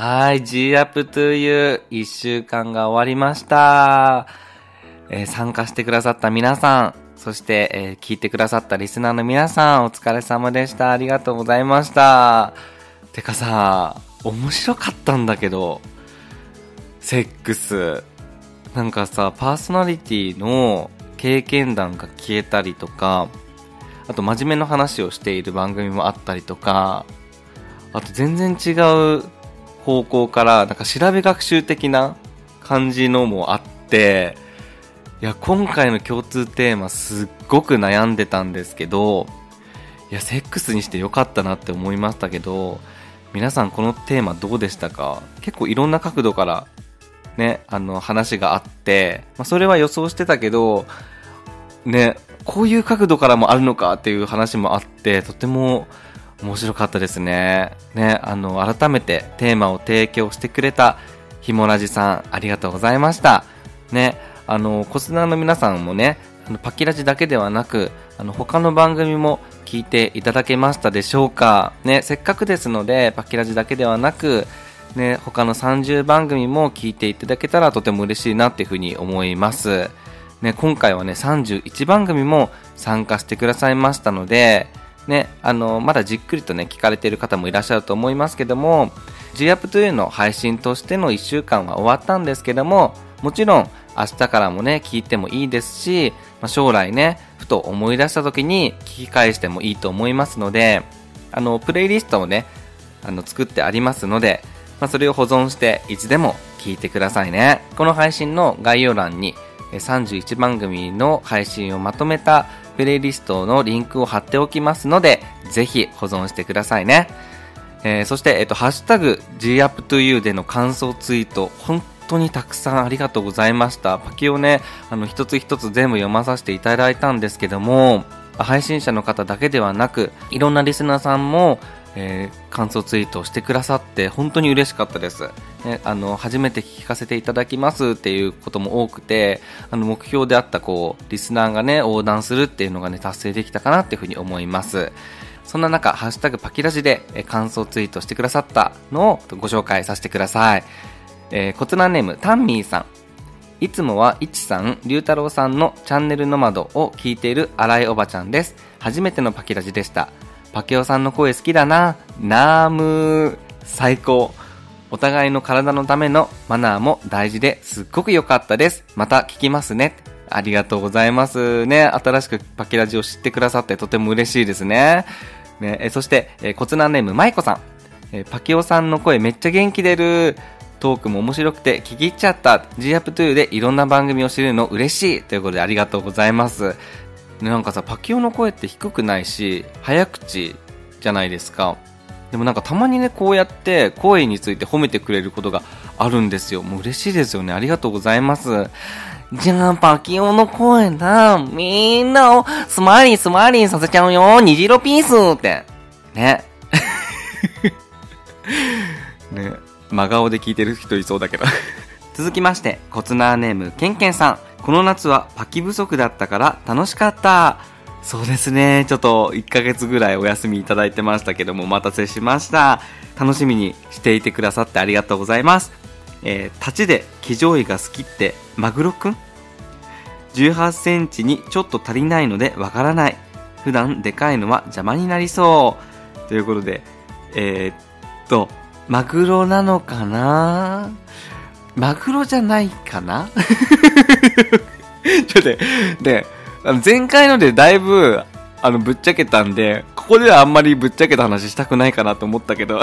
はい、G up to you 一週間が終わりました。えー、参加してくださった皆さん、そして、えー、聞いてくださったリスナーの皆さん、お疲れ様でした。ありがとうございました。てかさ、面白かったんだけど、セックス。なんかさ、パーソナリティの経験談が消えたりとか、あと真面目な話をしている番組もあったりとか、あと全然違う方向からなんか調べ学習的な感じのもあっていや今回の共通テーマすっごく悩んでたんですけどいやセックスにしてよかったなって思いましたけど皆さんこのテーマどうでしたか？結構いろんな角度からねあの話があって、まあ、それは予想してたけどねこういう角度からもあるのかっていう話もあってとても面白かったですね。ね、あの、改めてテーマを提供してくれたひもラジさん、ありがとうございました。ね、あの、コスナーの皆さんもね、あのパキラジだけではなく、あの、他の番組も聞いていただけましたでしょうかね、せっかくですので、パキラジだけではなく、ね、他の30番組も聞いていただけたらとても嬉しいなっていうふうに思います。ね、今回はね、31番組も参加してくださいましたので、ね、あの、まだじっくりとね、聞かれている方もいらっしゃると思いますけども、GUP2 の配信としての1週間は終わったんですけども、もちろん明日からもね、聞いてもいいですし、まあ、将来ね、ふと思い出した時に聞き返してもいいと思いますので、あの、プレイリストをね、あの、作ってありますので、まあ、それを保存していつでも聞いてくださいね。この配信の概要欄に31番組の配信をまとめたプレイリストのリンクを貼っておきますので、ぜひ保存してくださいね。えー、そして、えっ、と、ハッシュタグ GUP2U での感想ツイート、本当にたくさんありがとうございました。パキをね、あの、一つ一つ全部読まさせていただいたんですけども、配信者の方だけではなく、いろんなリスナーさんも、えー、感想ツイートしてくださって本当に嬉しかったです、ね、あの初めて聞かせていただきますっていうことも多くてあの目標であったこうリスナーがね横断するっていうのがね達成できたかなっていうふうに思いますそんな中、ハッシュタグパキラジで、感想ツイートしてくださったのをご紹介させてください。コツナネーム、タンミーさん。いつもは、いちさん、りゅうたろうさんのチャンネルの窓を聞いている新井おばちゃんです。初めてのパキラジでした。パケオさんの声好きだな。ナーム。最高。お互いの体のためのマナーも大事ですっごく良かったです。また聞きますね。ありがとうございますね。新しくパケラジを知ってくださってとても嬉しいですね。ねえそして、えー、コツナネームマイコさん。えー、パケオさんの声めっちゃ元気出る。トークも面白くて聞き入っちゃった。G アップトゥーでいろんな番組を知るの嬉しい。ということでありがとうございます。なんかさ、パキオの声って低くないし、早口じゃないですか。でもなんかたまにね、こうやって声について褒めてくれることがあるんですよ。もう嬉しいですよね。ありがとうございます。じゃあ、パキオの声だ。みんなをスマイリースマイリーさせちゃうよ。虹色ピースって。ね。ね。真顔で聞いてる人いそうだけど続きまして、コツナーネーム、ケンケンさん。この夏はパキ不足だったから楽しかった。そうですね。ちょっと1ヶ月ぐらいお休みいただいてましたけども、お待たせしました。楽しみにしていてくださってありがとうございます。えー、立ちで騎乗位が好きって、マグロくん ?18 センチにちょっと足りないのでわからない。普段でかいのは邪魔になりそう。ということで、えー、っと、マグロなのかな？マグロじゃないかな？ちょっとで、前回のでだいぶ、あの、ぶっちゃけたんで、ここではあんまりぶっちゃけた話したくないかなと思ったけど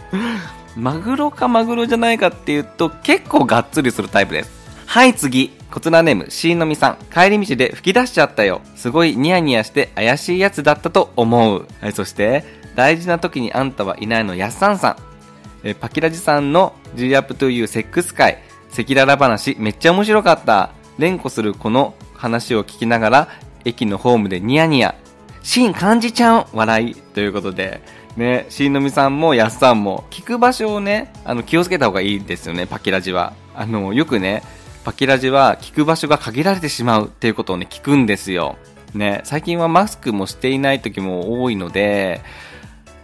マグロかマグロじゃないかっていうと、結構がっつりするタイプです。はい、次。こちらネーム、しーのみさん。帰り道で吹き出しちゃったよ。すごいニヤニヤして怪しいやつだったと思う。はい、そして、大事な時にあんたはいないのやっさんさん。えパキラジさんの G アップというセックス界、赤裸々話めっちゃ面白かった。連呼するこの話を聞きながら、駅のホームでニヤニヤ。シーン感じちゃう笑い。ということで、ね、しのみさんもやっさんも、聞く場所をね、あの、気をつけた方がいいですよね、パキラジは。あの、よくね、パキラジは聞く場所が限られてしまうっていうことをね、聞くんですよ。ね、最近はマスクもしていない時も多いので、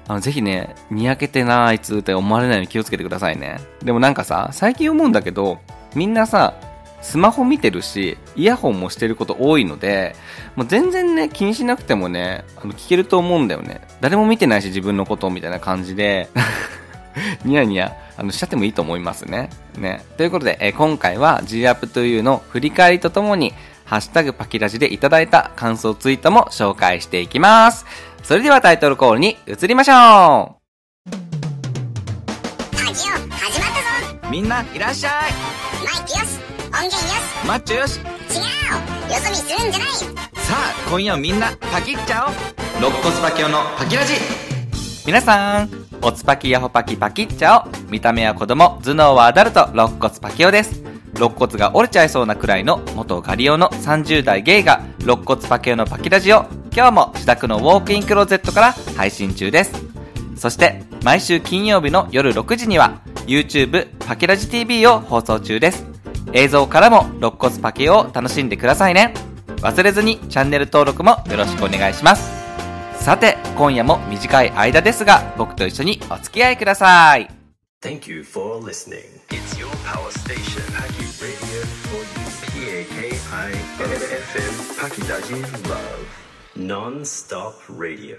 あの、ぜひね、にやけてなあいつって思われないように気をつけてくださいね。でもなんかさ、最近思うんだけど、みんなさ、スマホ見てるし、イヤホンもしてること多いので、もう全然ね、気にしなくてもね、あの、聞けると思うんだよね。誰も見てないし、自分のことみたいな感じで、ニヤニヤ、あの、しちゃってもいいと思いますね。ね。ということで、え今回は GUP2U の振り返りとともに、ハッシュタグパキラジでいただいた感想ツイートも紹介していきます。それではタイトルコールに移りましょう。ラジオ始まったぞ。みんないらっしゃい。マイクよし。音源よし。マッチョよし。違うよ。そ見するんじゃない。さあ今夜みんなパキっちゃおう。肋骨パキオのパキラジ。皆さんおつパキヤホパキパキっちゃお見た目は子供頭脳はアダルト。肋骨パキオです。肋骨が折れちゃいそうなくらいの元ガリオの30代ゲイが肋骨パケオのパキラジオ今日も自宅のウォークインクローゼットから配信中です。そして毎週金曜日の夜6時には YouTube パキラジ TV を放送中です。映像からも肋骨パケを楽しんでくださいね。忘れずにチャンネル登録もよろしくお願いします。さて今夜も短い間ですが僕と一緒にお付き合いください。Thank you for listening. It's your power station, Paki Radio for you. P-A-K-I-FM, Pakidaji Love. Non-stop radio.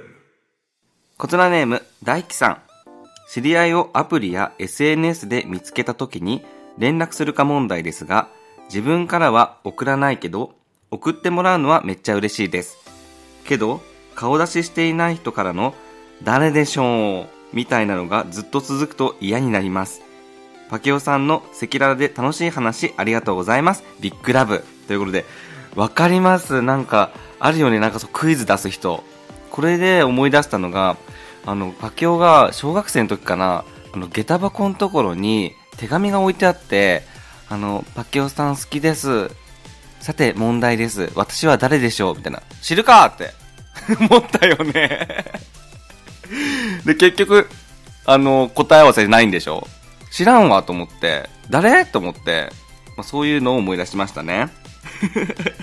こちらネーム、大輝さん。知り合いをアプリや SNS で見つけた時に連絡するか問題ですが、自分からは送らないけど、送ってもらうのはめっちゃ嬉しいです。けど、顔出ししていない人からの、誰でしょうみたいなのがずっと続くと嫌になります。パケオさんの赤裸々で楽しい話ありがとうございます。ビッグラブ。ということで、わかります。なんか、あるよね、なんかそうクイズ出す人。これで思い出したのが、あの、パケオが小学生の時かな、あの、下駄箱のところに手紙が置いてあって、あの、パケオさん好きです。さて、問題です。私は誰でしょう？みたいな。知るかって 思ったよねで、結局、あの、答え合わせないんでしょ？知らんわと思って、誰？と思って、まあ、そういうのを思い出しましたね。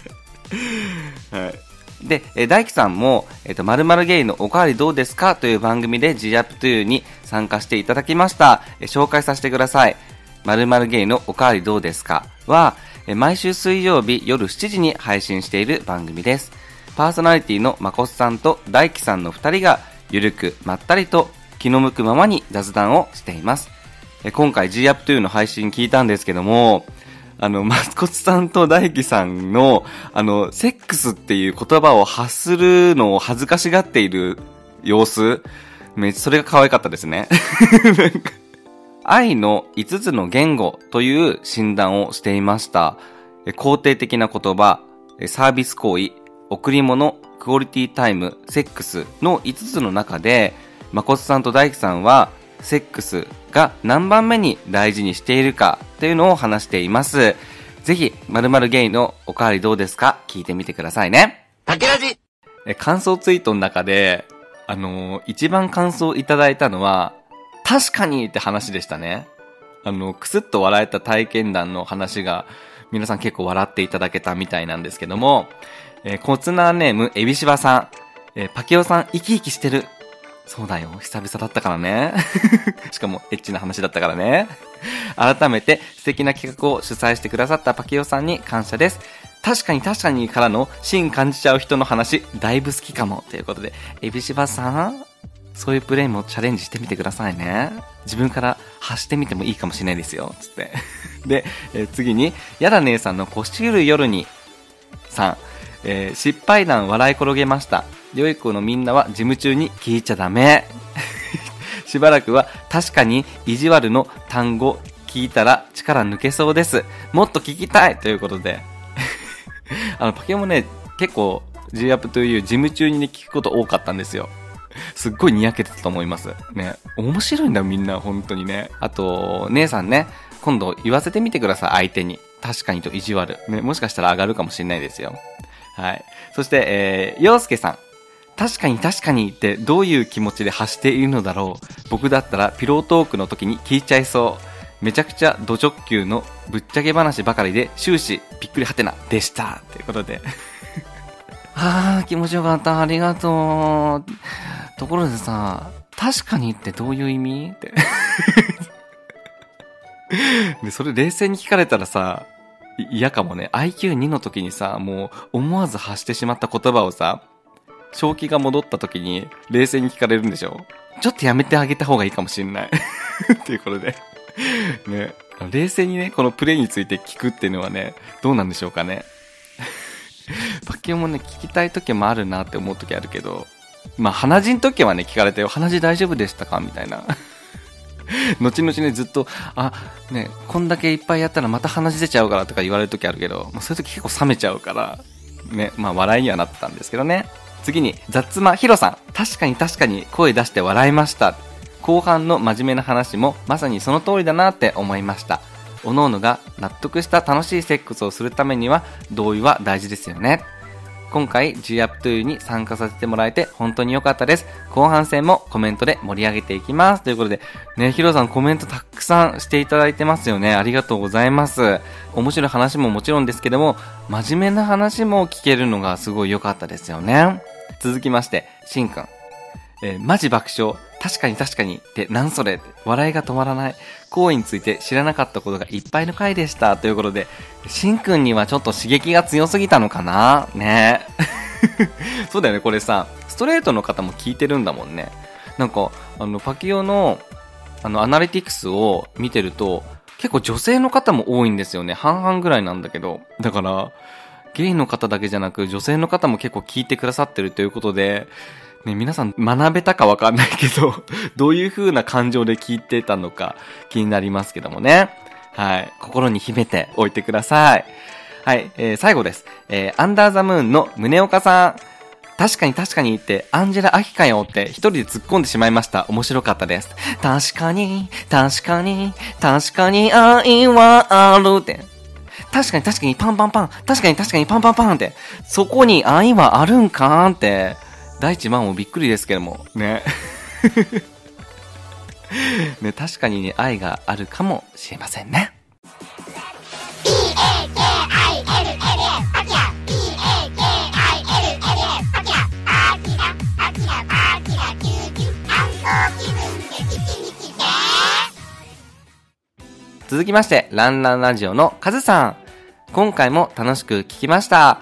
はい。で、え大輝さんも、えっ、ー、と、〇〇ゲイのおかわりどうですかという番組で GUP2 に参加していただきました。え紹介させてください。〇〇ゲイのおかわりどうですか？は、え毎週水曜日夜7時に配信している番組です。パーソナリティのまこさんと大輝さんの2人がゆるくまったりと気の向くままに雑談をしていますえ。今回 GUP2 の配信聞いたんですけども、あの、マスコツさんと大輝さんの、あの、セックスっていう言葉を発するのを恥ずかしがっている様子、めっちゃそれが可愛かったですね。愛の5つの言語という診断をしていました。肯定的な言葉、サービス行為、贈り物、クオリティタイム、セックスの5つの中で、誠さんと大輝さんは、セックスが何番目に大事にしているかというのを話しています。ぜひ、〇〇ゲイのおかわりどうですか？聞いてみてくださいね。竹ラジえ、感想ツイートの中で、あのー、一番感想いただいたのは、確かにって話でしたね。あの、くすっと笑えた体験談の話が、皆さん結構笑っていただけたみたいなんですけども、えー、コツナーネーム、エビシバさん。えー、パキオさん、生き生きしてる。そうだよ。久々だったからね。しかも、エッチな話だったからね。改めて、素敵な企画を主催してくださったパキオさんに感謝です。確かに確かにからの芯感じちゃう人の話、だいぶ好きかも。ということで、エビシバさん、そういうプレイもチャレンジしてみてくださいね。自分から発してみてもいいかもしれないですよ。つって。で、え、次に、やだ姉さんの腰ゆる夜に、さん。えー、失敗談笑い転げました。良い子のみんなは事務中に聞いちゃダメ。しばらくは確かに意地悪の単語聞いたら力抜けそうです。もっと聞きたいということで。あの、パケモね、結構 G アップという事務中にね、聞くこと多かったんですよ。すっごいにやけてたと思います。ね。面白いんだ、みんな、本当にね。あと、姉さんね、今度言わせてみてください、相手に。確かにと意地悪。ね、もしかしたら上がるかもしれないですよ。はい。そして、えー、洋介さん。確かに確かにってどういう気持ちで発しているのだろう。僕だったらピロートークの時に聞いちゃいそう。めちゃくちゃド直球のぶっちゃけ話ばかりで終始びっくりはてなでした。ということで。は あ、気持ちよかった。ありがとう。ところでさ、確かにってどういう意味？って。で、それ冷静に聞かれたらさ、嫌かもね。IQ2 の時にさ、もう思わず発してしまった言葉をさ、正気が戻った時に冷静に聞かれるんでしょ？ちょっとやめてあげた方がいいかもしんない。っていうことで。ね。冷静にね、このプレイについて聞くっていうのはね、どうなんでしょうかね。パッキオもね、聞きたい時もあるなって思う時あるけど、まあ、鼻血の時はね、聞かれて。鼻血大丈夫でしたかみたいな。後々ね、ずっと、あ、ね、こんだけいっぱいやったらまた鼻血出ちゃうからとか言われる時あるけど、まあ、そういう時結構冷めちゃうから、ね、まあ、笑いにはなってたんですけどね。次に、雑魔ヒロさん。確かに確かに声出して笑いました。後半の真面目な話もまさにその通りだなって思いました。各々が納得した楽しいセックスをするためには同意は大事ですよね。今回 GUP2 に参加させてもらえて本当に良かったです。後半戦もコメントで盛り上げていきます。ということで、ね、ヒロさんコメントたくさんしていただいてますよね。ありがとうございます。面白い話ももちろんですけども、真面目な話も聞けるのがすごい良かったですよね。続きまして、しんくん。えーマジ爆笑。確かに確かに。って、なんそれって笑いが止まらない。行為について知らなかったことがいっぱいの回でした。ということで、しんくんにはちょっと刺激が強すぎたのかな？ね そうだよね、これさ、ストレートの方も聞いてるんだもんね。なんか、あの、パキオの、あの、アナリティクスを見てると、結構女性の方も多いんですよね。半々ぐらいなんだけど。だから、ゲイの方だけじゃなく、女性の方も結構聞いてくださってるということで、ね、皆さん学べたかわかんないけど、どういう風な感情で聞いてたのか気になりますけどもね。はい。心に秘めておいてください。はい。えー最後です。えーアンダーザムーンの宗岡さん。確かに確かに言って、アンジェラ・アキかよって一人で突っ込んでしまいました。面白かったです。確かに、確かに、確かに愛はあるって。確かに確かにパンパンパン。確かに確かにパンパンパンって。そこに愛はあるんかーんって。第一番もびっくりですけども。ね。ね、確かにね、愛があるかもしれませんね。続きまして、ランランラジオのカズさん。今回も楽しく聞きました。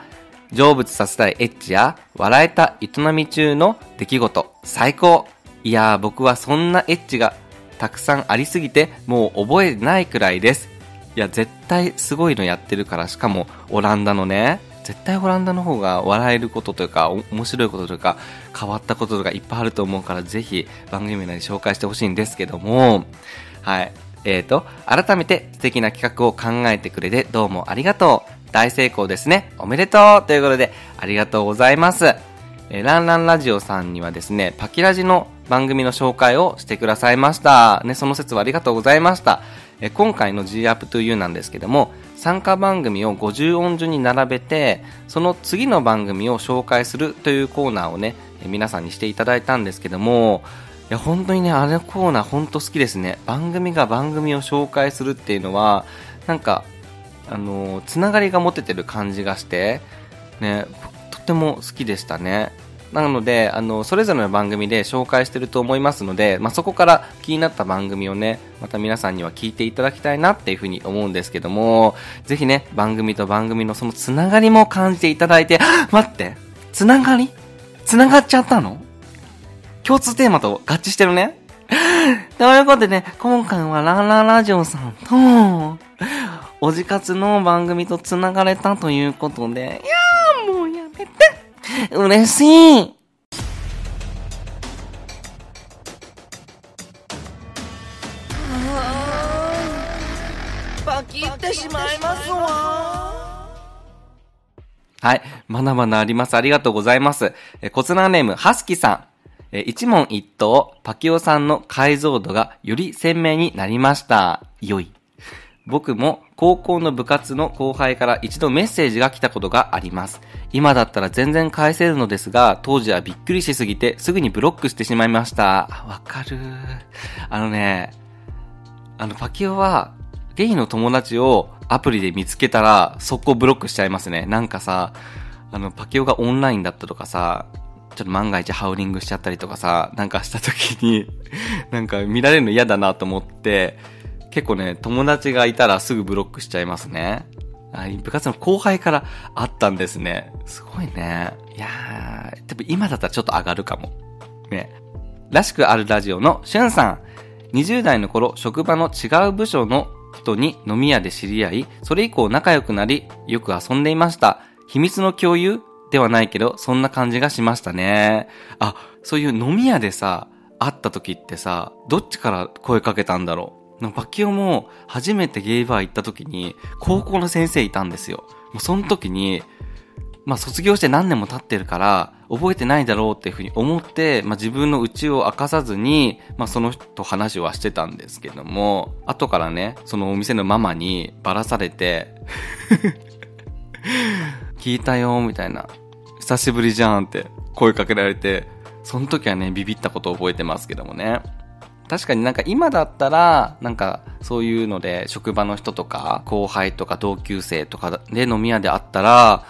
成仏させたいエッチや、笑えた営み中の出来事、最高。いやー、僕はそんなエッチがたくさんありすぎて、もう覚えないくらいです。いや、絶対すごいのやってるから、しかもオランダのね、絶対オランダの方が笑えることというか、面白いこととか、変わったこととかいっぱいあると思うから、ぜひ番組内で紹介してほしいんですけども、はい。えーと、改めて素敵な企画を考えてくれてどうもありがとう。大成功ですね。おめでとうということで、ありがとうございます。えーランランラジオさんにはですね、パキラジの番組の紹介をしてくださいました。ね、その説はありがとうございました。えー今回の G Up to You なんですけども、参加番組を50音順に並べて、その次の番組を紹介するというコーナーをね、皆さんにしていただいたんですけども、いや、本当にね、あのコーナー本当好きですね。番組が番組を紹介するっていうのは、なんか、あのつながりが持ててる感じがして、ね、とっても好きでしたね。なので、あの、それぞれの番組で紹介してると思いますので、まあ、そこから気になった番組をね、また皆さんには聞いていただきたいなっていうふうに思うんですけども、ぜひね、番組と番組のそのつながりも感じていただいて、待って、つながり？つながっちゃったの？共通テーマと合致してるね。ということでね、今回はランランラジオさんと、おじかつの番組と繋がれたということで、いやーもうやめて嬉しいパキってしまいますわはい。まだまだあります。ありがとうございます。えー、コツナーネーム、ハスキさん。えー一問一答、パキオさんの解像度がより鮮明になりました。よい。僕も高校の部活の後輩から一度メッセージが来たことがあります。今だったら全然返せるのですが、当時はびっくりしすぎてすぐにブロックしてしまいました。わかる。あのね、あの、パキオは、ゲイの友達をアプリで見つけたら、速攻ブロックしちゃいますね。なんかさ、あの、パキオがオンラインだったとかさ、ちょっと万が一ハウリングしちゃったりとかさ、なんかした時に、なんか見られるの嫌だなと思って、結構ね、友達がいたらすぐブロックしちゃいますね。あ部活の後輩からあったんですね。すごいね。いやー、多分今だったらちょっと上がるかも。ね。らしくあるラジオのしゅんさん。20代の頃、職場の違う部署の人に飲み屋で知り合い、それ以降仲良くなり、よく遊んでいました。秘密の共有ではないけど、そんな感じがしましたね。あ、そういう飲み屋でさ、会った時ってさ、どっちから声かけたんだろう。バキオも初めてゲイバー行った時に、高校の先生いたんですよ。もうその時に、まあ卒業して何年も経ってるから、覚えてないだろうっていうふうに思って、まあ自分の内を明かさずに、まあその人と話はしてたんですけども、後からね、そのお店のママにばらされて、聞いたよ、みたいな。久しぶりじゃんって声かけられて、その時はね、ビビったことを覚えてますけどもね。確かになんか今だったら、なんかそういうので職場の人とか後輩とか同級生とかで飲み屋で会ったら、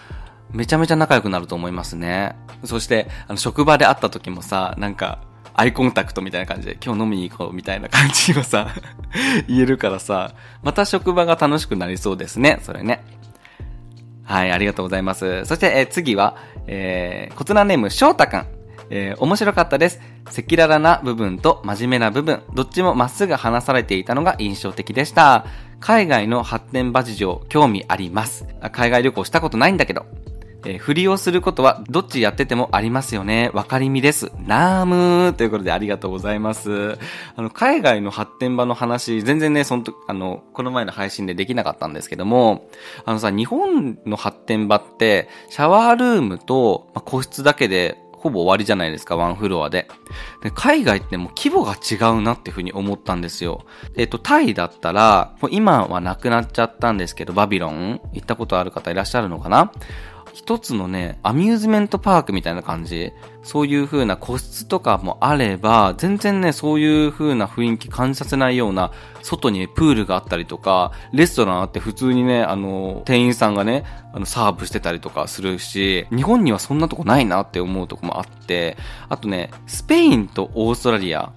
めちゃめちゃ仲良くなると思いますね。そして、あの職場で会った時もさ、なんかアイコンタクトみたいな感じで今日飲みに行こうみたいな感じをさ、言えるからさ、また職場が楽しくなりそうですね、それね。はい、ありがとうございます。そして、え次は、えー、コツナネーム、翔太くん。えー面白かったです。赤裸々な部分と真面目な部分、どっちもまっすぐ話されていたのが印象的でした。海外の発展場事情、興味あります。海外旅行したことないんだけど。えー振りをすることはどっちやっててもありますよね。わかりみです。ナームーということでありがとうございます。あの、海外の発展場の話、全然ね、そのと、あの、この前の配信でできなかったんですけども、あのさ、日本の発展場って、シャワールームと、まあ、個室だけで、ほぼ終わりじゃないですか、ワンフロアで。で、海外ってもう規模が違うなっていうふうに思ったんですよ。えっ、と、タイだったら、もう今はなくなっちゃったんですけど、バビロン行ったことある方いらっしゃるのかな？一つのね、アミューズメントパークみたいな感じ？そういう風な個室とかもあれば、全然ね、そういう風な雰囲気感じさせないような、外にプールがあったりとか、レストランあって普通にね、あの、店員さんがね、あの、サーブしてたりとかするし、日本にはそんなとこないなって思うとこもあって、あとね、スペインとオーストラリア、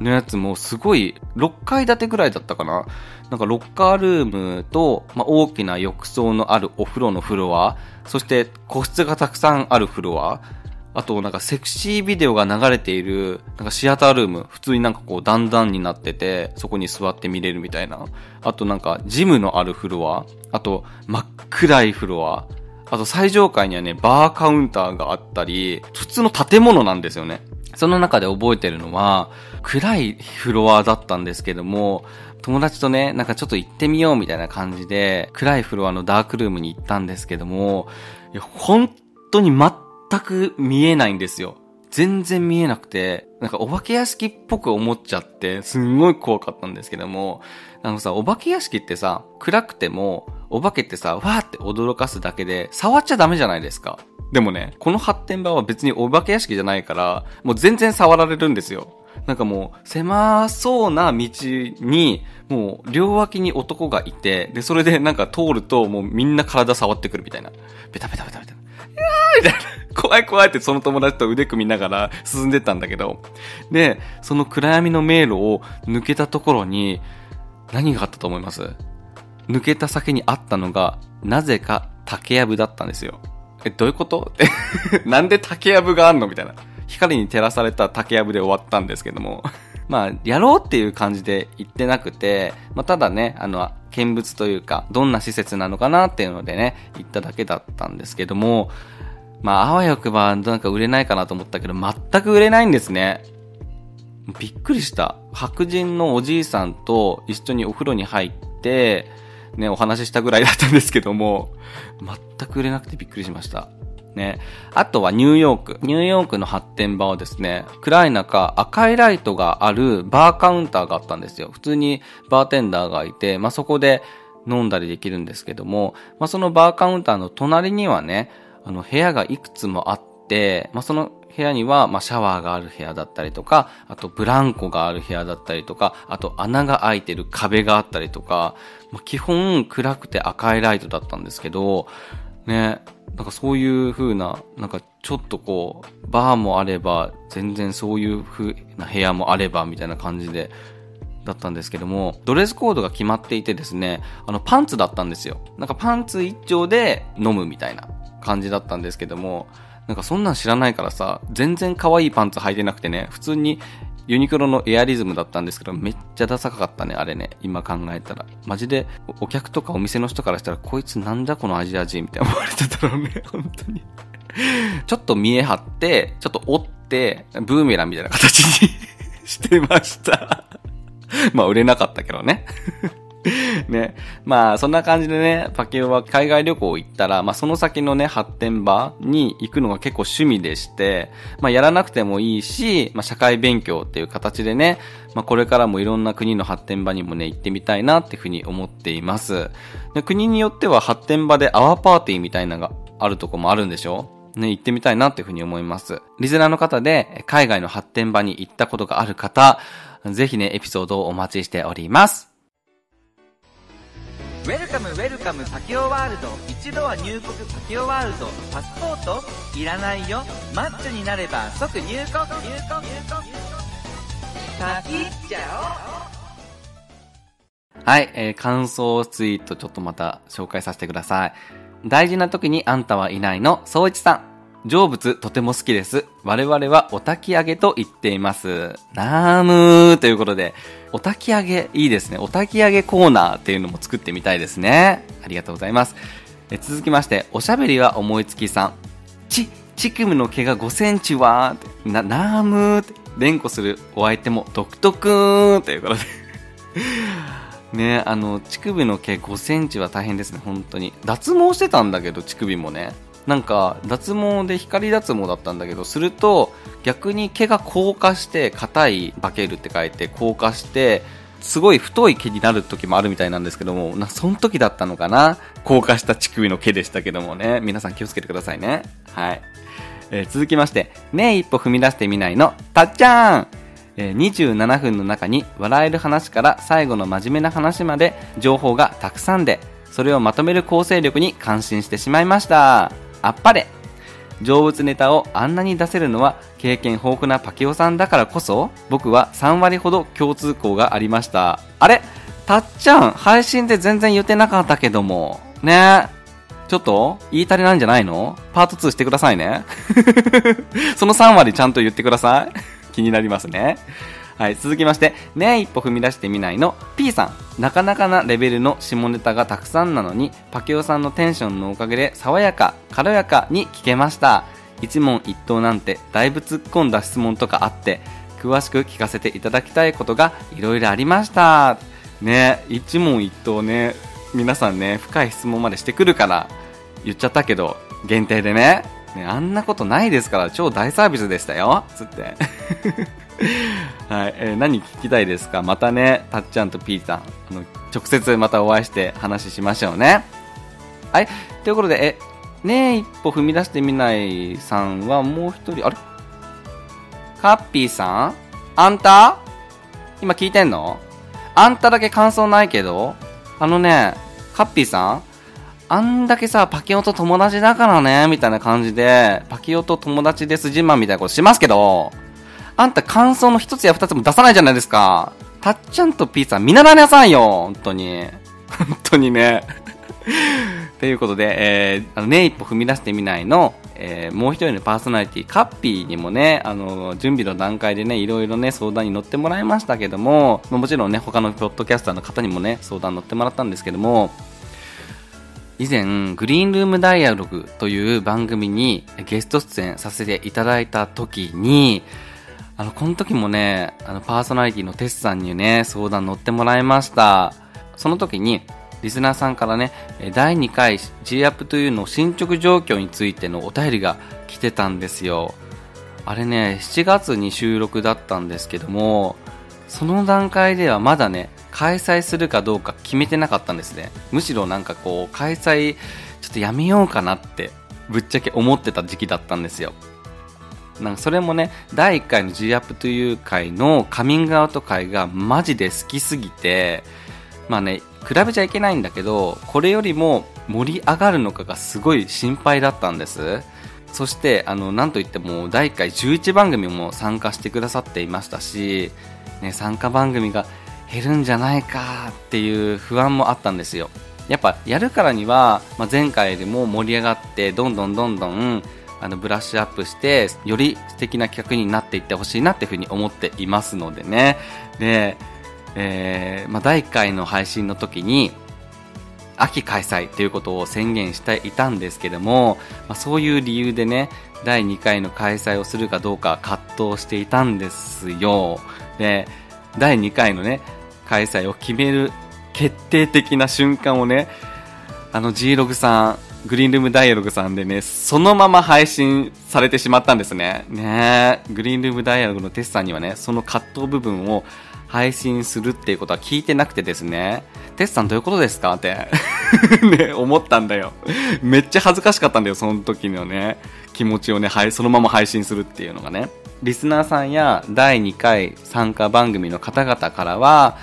のやつもすごい、6階建てぐらいだったかな。なんかロッカールームと、まあ、大きな浴槽のあるお風呂のフロア、そして個室がたくさんあるフロア、あとなんかセクシービデオが流れている、なんかシアタールーム、普通になんかこう段々になってて、そこに座って見れるみたいな。あとなんかジムのあるフロア、あと真っ暗いフロア、あと最上階にはね、バーカウンターがあったり、普通の建物なんですよね。その中で覚えてるのは、暗いフロアだったんですけども、友達とね、なんかちょっと行ってみようみたいな感じで、暗いフロアのダークルームに行ったんですけども、いや本当に全く見えないんですよ。全然見えなくて、なんかお化け屋敷っぽく思っちゃって、すんごい怖かったんですけども、あのさ、お化け屋敷ってさ、暗くても、お化けってさ、わーって驚かすだけで、触っちゃダメじゃないですか。でもね、この発展場は別にお化け屋敷じゃないから、もう全然触られるんですよ。なんかもう、狭そうな道に、もう、両脇に男がいて、で、それでなんか通ると、もうみんな体触ってくるみたいな。ベタベタベタベタ。いやーみたいな。怖い怖いってその友達と腕組みながら進んでったんだけど。で、その暗闇の迷路を抜けたところに、何があったと思います？抜けた先にあったのが、なぜか竹やぶだったんですよ。え、どういうこと？っ てなんで竹やぶがあんの？みたいな。光に照らされた竹やぶで終わったんですけども。まあ、やろうっていう感じで言ってなくて、まあ、ただね、あの、見物というか、どんな施設なのかなっていうのでね、言っただけだったんですけども、まあ、あわよくば、なんか売れないかなと思ったけど、全く売れないんですね。びっくりした。白人のおじいさんと一緒にお風呂に入って、ね、お話ししたぐらいだったんですけども、全く売れなくてびっくりしました。ね。あとはニューヨーク。ニューヨークの発展場はですね、暗い中、赤いライトがあるバーカウンターがあったんですよ。普通にバーテンダーがいて、まあ、そこで飲んだりできるんですけども、まあ、そのバーカウンターの隣にはね、あの、部屋がいくつもあって、まあ、その部屋には、まあ、シャワーがある部屋だったりとか、あとブランコがある部屋だったりとか、あと穴が開いてる壁があったりとか、まあ、基本暗くて赤いライトだったんですけど、ね、なんかそういう風な、なんかちょっとこう、バーもあれば、全然そういう風な部屋もあれば、みたいな感じで、だったんですけども、ドレスコードが決まっていてですね、あの、パンツだったんですよ。なんかパンツ一丁で飲むみたいな感じだったんですけども、なんかそんなん知らないからさ、全然可愛いパンツ履いてなくてね、普通にユニクロのエアリズムだったんですけど、めっちゃダサかったね、あれね。今考えたら。マジで、お客とかお店の人からしたら、こいつなんだこのアジア人みたいな思われてたろうね、本当に。ちょっと見え張って、ちょっと折って、ブーメランみたいな形に してました。まあ、売れなかったけどね。ね。まあ、そんな感じでね、パキオは海外旅行行ったら、まあ、その先のね、発展場に行くのが結構趣味でして、まあ、やらなくてもいいし、まあ、社会勉強っていう形でね、まあ、これからもいろんな国の発展場にもね、行ってみたいなっていうふうに思っています。で国によっては発展場でアワーパーティーみたいなのがあるとこもあるんでしょ？ね、行ってみたいなっていうふうに思います。リスナーの方で、海外の発展場に行ったことがある方、ぜひね、エピソードをお待ちしております。ウェルカムウェルカムパキオワールド一度は入国パキオワールドパスポートいらないよマッチョになれば即入国入国入国パキっちゃおうはい、えー感想ツイートちょっとまた紹介させてください。大事な時にあんたはいないの、そういちさん。成仏とても好きです。我々はお焚き上げと言っています。ナームーということで、お焚き上げ、いいですね。お焚き上げコーナーっていうのも作ってみたいですね。ありがとうございます。え続きまして、おしゃべりは思いつきさん。ち、チクムの毛が5センチは？ーってな、ナームーって、連呼するお相手も独特ーということで。ねあの、乳首の毛5センチは大変ですね、本当に。脱毛してたんだけど、乳首もね。なんか、脱毛で光脱毛だったんだけど、すると、逆に毛が硬化して、硬い化けるって書いて、硬化して、すごい太い毛になる時もあるみたいなんですけども、な、その時だったのかな？硬化した乳首の毛でしたけどもね。皆さん気をつけてくださいね。はい。えー続きまして、ねえ一歩踏み出してみないの、たっちゃんえー27分の中に笑える話から最後の真面目な話まで情報がたくさんで、それをまとめる構成力に感心してしまいました。あっぱれ成仏ネタをあんなに出せるのは経験豊富なパキオさんだからこそ、僕は3割ほど共通項がありました。あれ？たっちゃん、配信で全然言ってなかったけども。ねえちょっと言い足りなんじゃないの？パート2してくださいね。その3割ちゃんと言ってください。気になりますね。はい、続きまして、ねえ一歩踏み出してみないの P さん。なかなかなレベルの下ネタがたくさんなのに、パケオさんのテンションのおかげで爽やか、軽やかに聞けました。一問一答なんてだいぶ突っ込んだ質問とかあって、詳しく聞かせていただきたいことがいろいろありました。ね一問一答ね、皆さんね、深い質問までしてくるから、言っちゃったけど、限定でね。ね、あんなことないですから、超大サービスでしたよ。つって。はい、えー何聞きたいですか？またね、たっちゃんとピーさん、あの、直接またお会いして話しましょうね。はい、ということで、え、ねえ、一歩踏み出してみないさんはもう一人、あれ？カッピーさん？あんた？今聞いてんの？あんただけ感想ないけど？あのね、カッピーさん？あんだけさ、パキオと友達だからね、みたいな感じで、パキオと友達です自慢みたいなことしますけど、あんた感想の一つや二つも出さないじゃないですか。たっちゃんとピーさん見習いなさいよ、本当に。本当にね。ということで、えー、あのね、一歩踏み出してみないの、えーもう一人のパーソナリティ、カッピーにもね、あの、準備の段階でね、いろいろね、相談に乗ってもらいましたけども、もちろんね、他のポッドキャスターの方にもね、相談乗ってもらったんですけども、以前、グリーンルームダイアログという番組にゲスト出演させていただいた時に、あの、この時もね、あの、パーソナリティのテスさんにね、相談乗ってもらいました。その時に、リスナーさんからね、第2回 G アップというの進捗状況についてのお便りが来てたんですよ。あれね、7月に収録だったんですけども、その段階ではまだね、開催するかどうか決めてなかったんですね。むしろなんかこう、開催ちょっとやめようかなって、ぶっちゃけ思ってた時期だったんですよ。なんかそれもね、第1回の G アップという回のカミングアウト回がマジで好きすぎて、まあね、比べちゃいけないんだけど、これよりも盛り上がるのかがすごい心配だったんです。そして、あの、なんといっても、第1回11番組も参加してくださっていましたし、ね、参加番組が減るんじゃないかっていう不安もあったんですよ。やっぱ、やるからには、まあ、前回よりも盛り上がって、どんどんどんどん、あの、ブラッシュアップして、より素敵な企画になっていってほしいなっていうふうに思っていますのでね。で、えー、まあ、第1回の配信の時に、秋開催ということを宣言していたんですけども、まあ、そういう理由でね、第2回の開催をするかどうか葛藤していたんですよ。で、第2回のね、開催を決める決定的な瞬間をね、あの G ログさん、グリーンルームダイアログさんでね、そのまま配信されてしまったんですね。ねグリーンルームダイアログのテスさんにはね、その葛藤部分を配信するっていうことは聞いてなくてですね、テスさんどういうことですかって ね、思ったんだよ。めっちゃ恥ずかしかったんだよ、その時のね、気持ちをね、はい、そのまま配信するっていうのがね。リスナーさんや第2回参加番組の方々からは、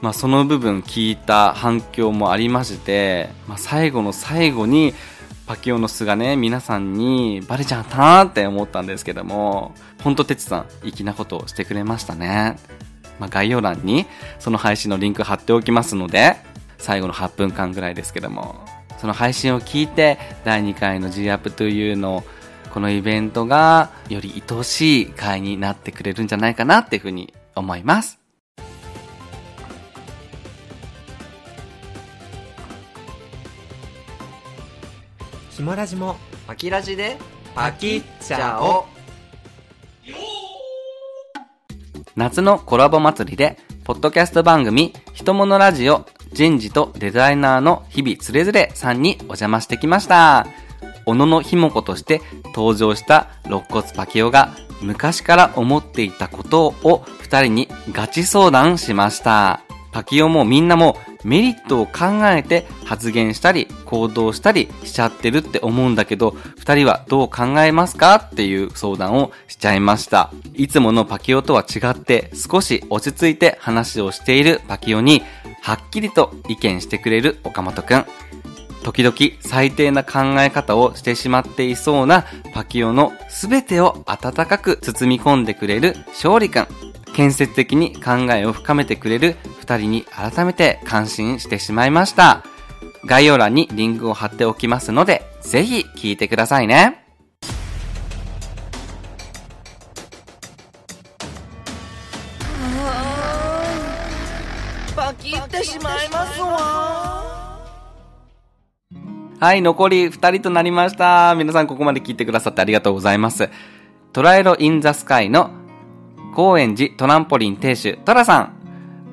まあ、その部分聞いた反響もありまして、まあ、最後の最後にパキオの巣がね皆さんにバレちゃったなって思ったんですけども本当哲さん粋なことをしてくれましたね、まあ、概要欄にその配信のリンク貼っておきますので最後の8分間ぐらいですけどもその配信を聞いて第2回の G アップ to you のこのイベントがより愛おしい回になってくれるんじゃないかなっていうふうに思います。ひもラジもパキラジでパキっちゃお夏のコラボ祭りで、ポッドキャスト番組、ひとものラジオ、人事とデザイナーの日々つれづれさんにお邪魔してきました。小野のひもことして登場した肋骨パキオが昔から思っていたことを二人にガチ相談しました。パキオもみんなもメリットを考えて発言したり行動したりしちゃってるって思うんだけど、二人はどう考えますかっていう相談をしちゃいました。いつものパキオとは違って少し落ち着いて話をしているパキオにはっきりと意見してくれる岡本くん。時々最低な考え方をしてしまっていそうなパキオの全てを温かく包み込んでくれる勝利くん。建設的に考えを深めてくれる二人に改めて感心してしまいました。概要欄にリンクを貼っておきますので、ぜひ聞いてくださいね。パキってしまいますわはい、残り2人となりました。皆さんここまで聞いてくださってありがとうございます。トライロインザスカイの高円寺トランポリン亭主トラさん。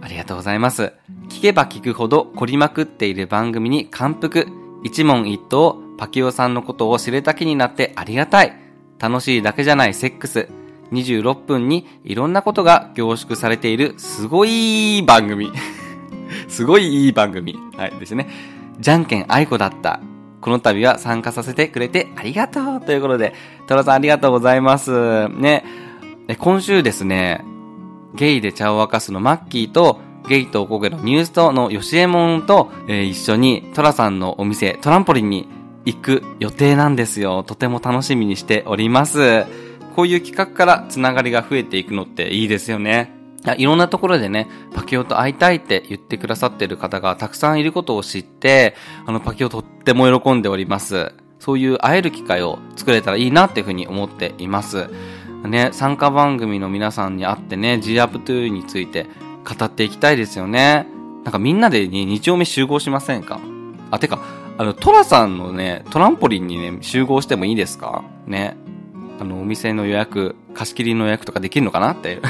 ありがとうございます。聞けば聞くほど凝りまくっている番組に感服。一問一答、パキオさんのことを知れた気になってありがたい。楽しいだけじゃないセックス。26分にいろんなことが凝縮されているすごい番組。すごいいい番組。はい、ですね。じゃんけん愛子だった。この度は参加させてくれてありがとうということで、トラさんありがとうございます。ね。今週ですね、ゲイで茶を沸かすのマッキーと、ゲイとおこげのニュースとの吉右衛門と、えー一緒にトラさんのお店、トランポリンに行く予定なんですよ。とても楽しみにしております。こういう企画からつながりが増えていくのっていいですよね。いやいろんなところでね、パキオと会いたいって言ってくださってる方がたくさんいることを知って、あの、パキオとっても喜んでおります。そういう会える機会を作れたらいいなっていうふうに思っています。ね、参加番組の皆さんに会ってね、G-Up2 について語っていきたいですよね。なんかみんなでね、2丁目集合しませんか？あ、てか、あの、トラさんのね、トランポリンにね、集合してもいいですか？ね。あの、お店の予約、貸し切りの予約とかできるのかなっていう。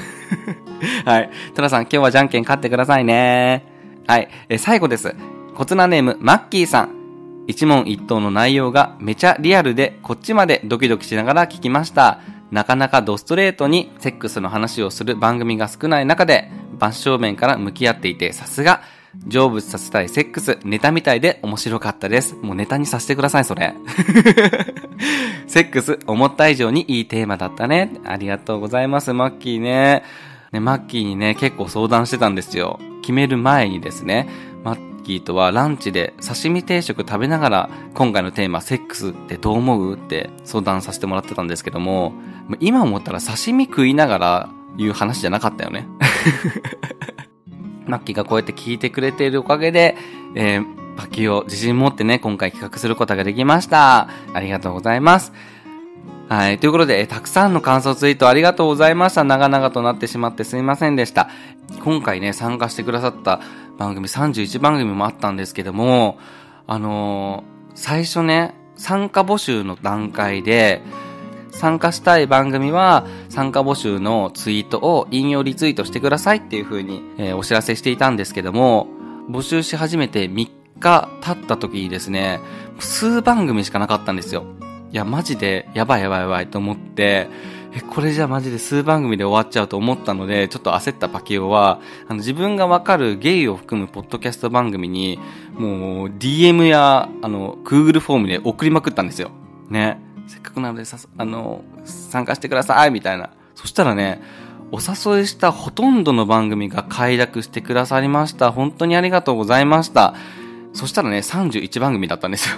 はい。トラさん、今日はじゃんけん勝ってくださいね。はい。え、最後です。コツナネーム、マッキーさん。一問一答の内容がめちゃリアルで、こっちまでドキドキしながら聞きました。なかなかドストレートにセックスの話をする番組が少ない中で、真正面から向き合っていて、さすが、成仏させたいセックス、ネタみたいで面白かったです。もうネタにさせてください、それ。セックス、思った以上にいいテーマだったね。ありがとうございます、マッキーね。ね、マッキーにね、結構相談してたんですよ。決める前にですね。ま、キーとはランチで刺身定食食べながら今回のテーマセックスってどう思うって相談させてもらってたんですけども、今思ったら刺身食いながら言う話じゃなかったよね。マッキーがこうやって聞いてくれているおかげで、えー、パキを自信持ってね、今回企画することができました。ありがとうございます。はい。ということで、たくさんの感想ツイートありがとうございました。長々となってしまってすいませんでした。今回ね、参加してくださった番組31番組もあったんですけども、あのー、最初ね、参加募集の段階で、参加したい番組は参加募集のツイートを引用リツイートしてくださいっていう風に、えー、お知らせしていたんですけども、募集し始めて3日経った時にですね、数番組しかなかったんですよ。いや、マジでやばいやばいやばいと思って、え、これじゃマジで数番組で終わっちゃうと思ったので、ちょっと焦ったパキオは、あの、自分がわかるゲイを含むポッドキャスト番組に、もう、DM や、あの、Google フォームで送りまくったんですよ。ね。せっかくなのでさ、あの、参加してください、みたいな。そしたらね、お誘いしたほとんどの番組が快諾してくださりました。本当にありがとうございました。そしたらね、31番組だったんですよ。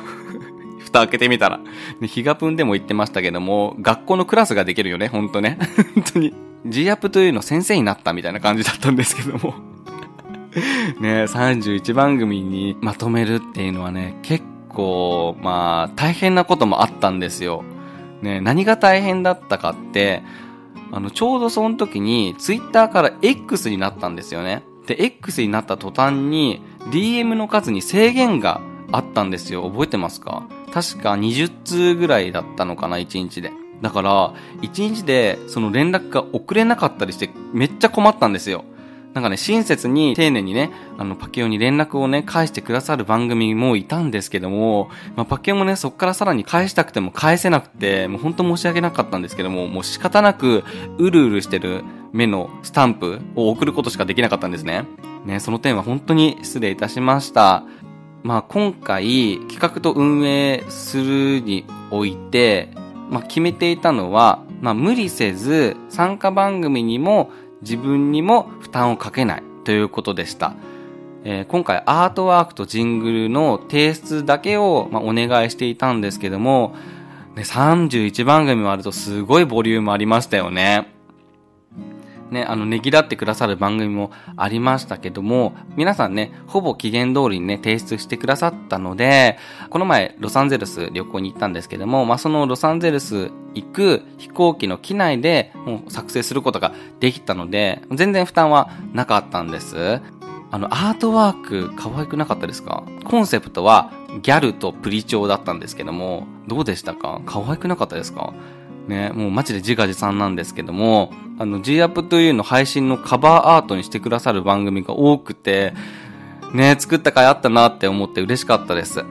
蓋開けてみたら。で、ヒガプンでも言ってましたけども、学校のクラスができるよね、ほんとね。本当に。G アップというの先生になったみたいな感じだったんですけども。ね、31番組にまとめるっていうのはね、結構、まあ、大変なこともあったんですよ。ね、何が大変だったかって、あの、ちょうどその時に、ツイッターから X になったんですよね。で、X になった途端に、DM の数に制限があったんですよ。覚えてますか？確か20通ぐらいだったのかな、1日で。だから、1日でその連絡が送れなかったりして、めっちゃ困ったんですよ。なんかね、親切に丁寧にね、あの、パケオに連絡をね、返してくださる番組もいたんですけども、まあ、パケオもね、そっからさらに返したくても返せなくて、もう本当申し訳なかったんですけども、もう仕方なく、うるうるしてる目のスタンプを送ることしかできなかったんですね。ね、その点は本当に失礼いたしました。まあ、今回、企画と運営するにおいて、まあ、決めていたのは、まあ、無理せず、参加番組にも自分にも負担をかけないということでした。えー、今回アートワークとジングルの提出だけを、まあ、お願いしていたんですけども、ね、31番組もあるとすごいボリュームありましたよね。ね、あの、ねぎらってくださる番組もありましたけども、皆さんね、ほぼ期限通りにね、提出してくださったので、この前、ロサンゼルス旅行に行ったんですけども、まあ、そのロサンゼルス行く飛行機の機内で、もう作成することができたので、全然負担はなかったんです。あの、アートワーク可愛くなかったですか？コンセプトはギャルとプリチョウだったんですけども、どうでしたか？可愛くなかったですか？ね、もうマジで自画自賛なんですけども、あの G アップというの配信のカバーアートにしてくださる番組が多くて、ね、作った回あったなって思って嬉しかったです。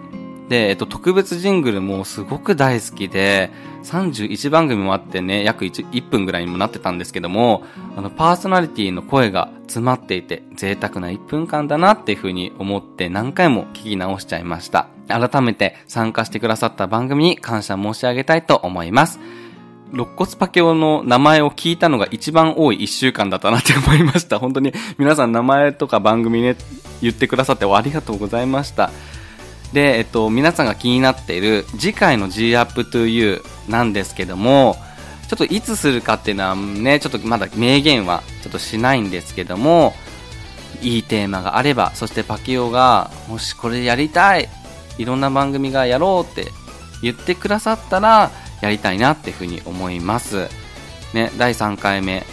で、えっと、特別ジングルもすごく大好きで、31番組もあってね、約 1, 1分ぐらいにもなってたんですけども、あの、パーソナリティの声が詰まっていて、贅沢な1分間だなっていう風に思って何回も聞き直しちゃいました。改めて参加してくださった番組に感謝申し上げたいと思います。肋骨パケオの名前を聞いたのが一番多い一週間だったなって思いました。本当に皆さん名前とか番組ね、言ってくださってありがとうございました。で、えっと、皆さんが気になっている次回の G Up to You なんですけども、ちょっといつするかっていうのはね、ちょっとまだ明言はちょっとしないんですけども、いいテーマがあれば、そしてパキオが、もしこれやりたい、いろんな番組がやろうって言ってくださったら、やりたいなっていうふうに思います。ね、第3回目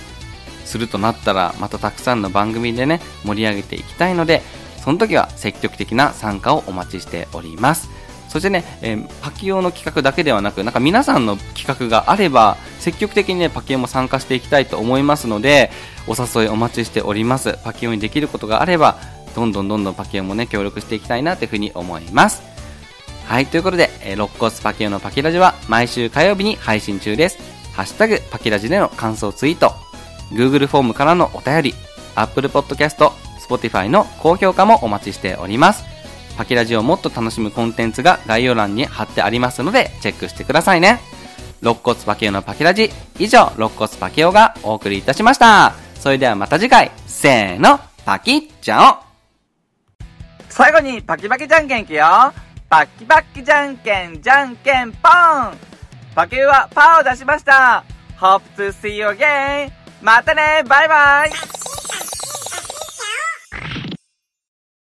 するとなったら、またたくさんの番組でね、盛り上げていきたいので、その時は積極的な参加をお待ちしております。そしてね、えー、パキオの企画だけではなく、なんか皆さんの企画があれば、積極的にね、パキオも参加していきたいと思いますので、お誘いお待ちしております。パキオにできることがあれば、どんどんどんどんパキオもね、協力していきたいなというふうに思います。はい、ということで、えー、肋骨パキオのパキラジは毎週火曜日に配信中です。ハッシュタグパキラジでの感想ツイート、Google フォームからのお便り、Apple Podcast、Spotify の高評価もお待ちしております。パキラジをもっと楽しむコンテンツが概要欄に貼ってありますので、チェックしてくださいね。肋骨パキオのパキラジ、以上、肋骨パキオがお送りいたしました。それではまた次回、せーの、パキッチャオ最後にパキパキじゃんけんいくよ。バッキパキじゃんけん、じゃんけんポンパキューはパーを出しました。Hope to see you again! またねバイバイ